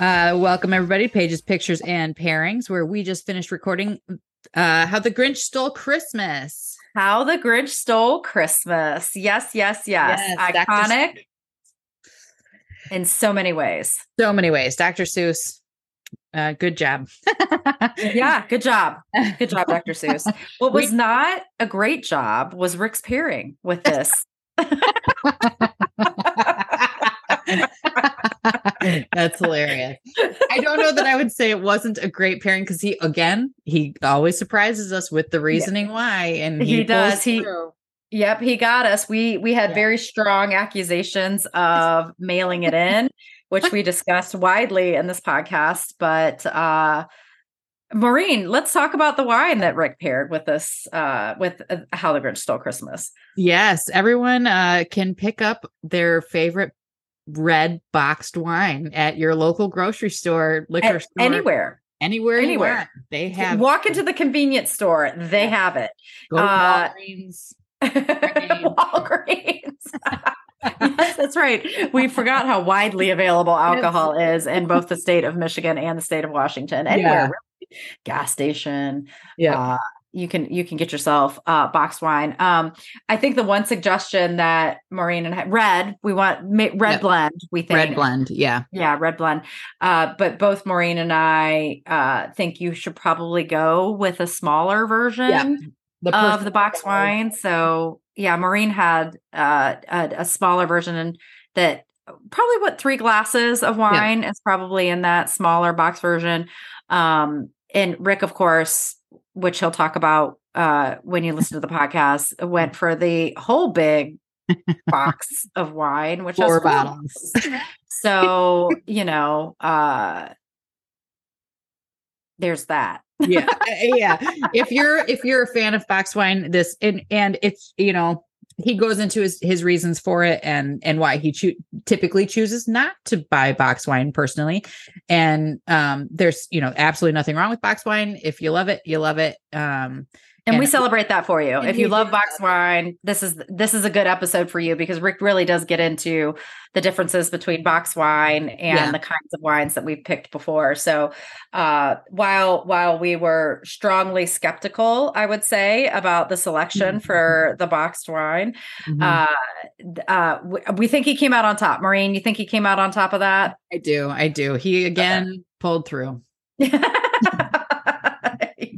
Uh, welcome everybody, Pages, Pictures, and Pairings, where we just finished recording uh, How the Grinch Stole Christmas. How the Grinch Stole Christmas. Yes, yes, yes. Yes. Iconic in so many ways. So many ways. Dr. Seuss, uh, good job. Yeah, good job. Good job, Dr. Seuss. What We- was not a great job was Rick's pairing with this. That's hilarious. I don't know that I would say it wasn't a great pairing because he, again, he always surprises us with the reasoning why, and He pulls does. He- through. Yep, he got us. We we had Yeah. very strong accusations of mailing it in, which we discussed widely in this podcast. But uh Maureen, let's talk about the wine that Rick paired with this uh with uh, How the Grinch Stole Christmas. Yes, everyone uh, can pick up their favorite red boxed wine at your local grocery store, liquor A- store, anywhere. anywhere, anywhere. They have Walk into the convenience store, they have it. go uh, Walgreens. Walgreens. yes, that's right. We forgot how widely available alcohol is in both the state of Michigan and the state of Washington. Anywhere, Yeah. really. gas station. Yeah, Uh, you can you can get yourself uh, boxed wine. Um, I think the one suggestion that Maureen and I, red we want red Yep. blend. We think red blend. Yeah, yeah, red blend. Uh, but both Maureen and I uh, think you should probably go with a smaller version the of the box wine. So yeah, Maureen had uh, a, a smaller version and that probably what three glasses of wine is probably in that smaller box version. Um, and Rick, of course, which he'll talk about uh, when you listen to the podcast, went for the whole big box of wine, which Four has bottles. So you know, uh, there's that. yeah yeah if you're if you're a fan of box wine this and and it's you know he goes into his his reasons for it and and why he choo- typically chooses not to buy box wine personally. And um there's you know absolutely nothing wrong with box wine. If you love it you love it. Um And, we celebrate that for you. If you love box wine, this is this is a good episode for you because Rick really does get into the differences between box wine and Yeah. the kinds of wines that we've picked before. So uh, while while we were strongly skeptical, I would say about the selection Mhm. for the boxed wine, mhm. uh, uh, we, we think he came out on top. Maureen, you think he came out on top of that? i do i do he again pulled through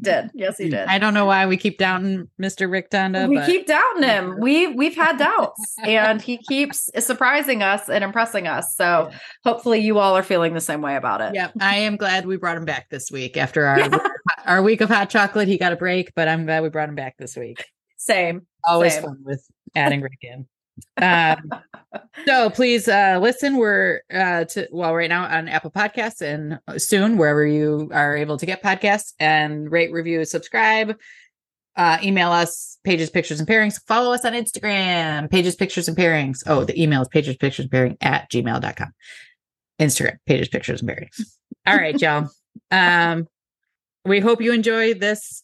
did. Yes, he hmm. did. i don't know why we keep doubting mr rick Donda, we but keep doubting him. We we've had doubts, and he keeps surprising us and impressing us. So hopefully, you all are feeling the same way about it. yeah i am glad we brought him back this week after our our week of hot chocolate he got a break but i'm glad we brought him back this week Same. always Same. fun with adding Rick in. Um, so please uh, listen. We're uh, to well right now on Apple Podcasts and soon wherever you are able to get podcasts and rate, review, subscribe. Uh, email us pages, pictures, and pairings. Follow us on Instagram, pages, pictures, and pairings. Oh, the email is pages, pictures, and pairing at gmail.com. Instagram, pages, pictures, and pairings. All right, y'all. Um, we hope you enjoy this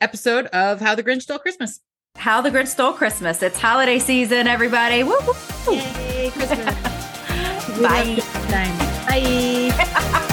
episode of How the Grinch Stole Christmas. How the Grinch Stole Christmas. It's holiday season, everybody. Woo, woo. Yay, Christmas. Bye. Bye.